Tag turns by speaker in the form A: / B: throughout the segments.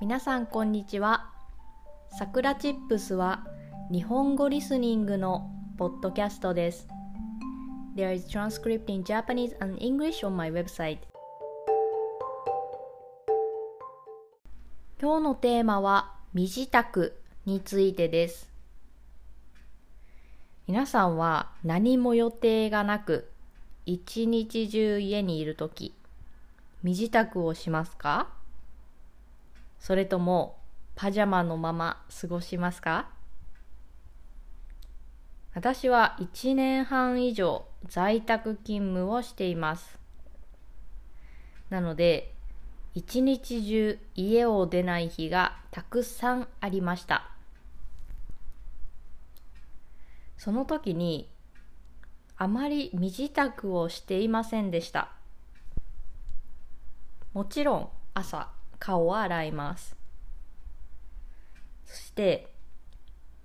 A: 皆さんこんにちは。さくらチップスは日本語リスニングのポッドキャストです。There is transcript in Japanese and English on my website. 今日のテーマは身支度についてです。皆さんは何も予定がなく一日中家にいるとき身支度をしますか？それともパジャマのまま過ごしますか？私は1年半以上在宅勤務をしています。なので、一日中家を出ない日がたくさんありました。その時にあまり身支度をしていませんでした。もちろん朝顔を洗います。そして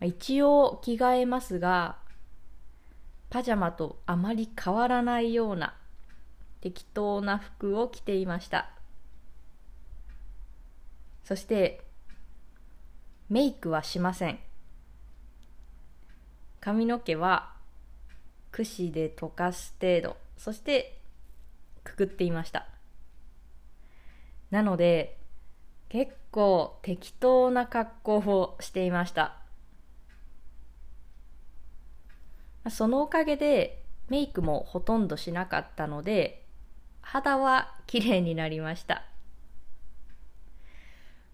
A: 一応着替えますがパジャマとあまり変わらないような適当な服を着ていました。そしてメイクはしません。髪の毛は櫛で溶かす程度。そしてくくっていました。なので結構適当な格好をしていました。そのおかげでメイクもほとんどしなかったので肌は綺麗になりました。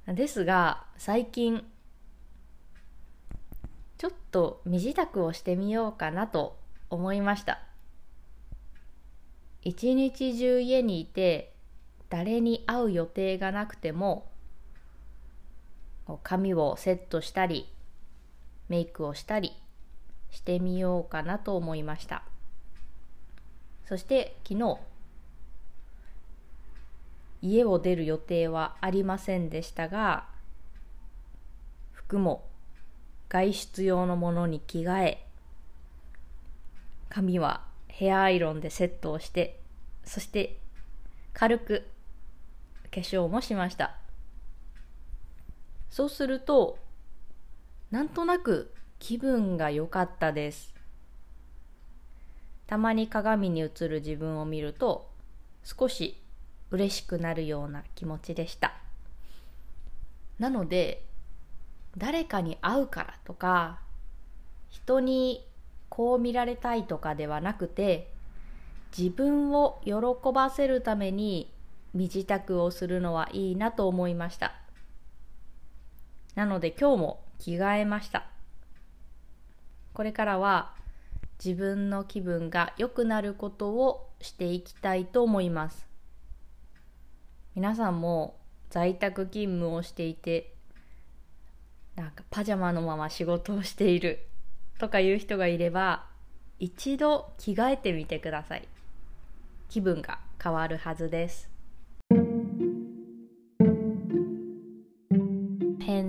A: ですが最近ちょっと身支度をしてみようかなと思いました。一日中家にいて誰に会う予定がなくても髪をセットしたりメイクをしたりしてみようかなと思いました。そして昨日家を出る予定はありませんでしたが服も外出用のものに着替え髪はヘアアイロンでセットをしてそして軽く化粧もしました。そうするとなんとなく気分が良かったです。たまに鏡に映る自分を見ると少し嬉しくなるような気持ちでした。なので誰かに会うからとか人にこう見られたいとかではなくて自分を喜ばせるために身支度をするのはいいなと思いました。なので今日も着替えました。これからは自分の気分が良くなることをしていきたいと思います。皆さんも在宅勤務をしていてなんかパジャマのまま仕事をしているとかいう人がいれば一度着替えてみてください。気分が変わるはずです。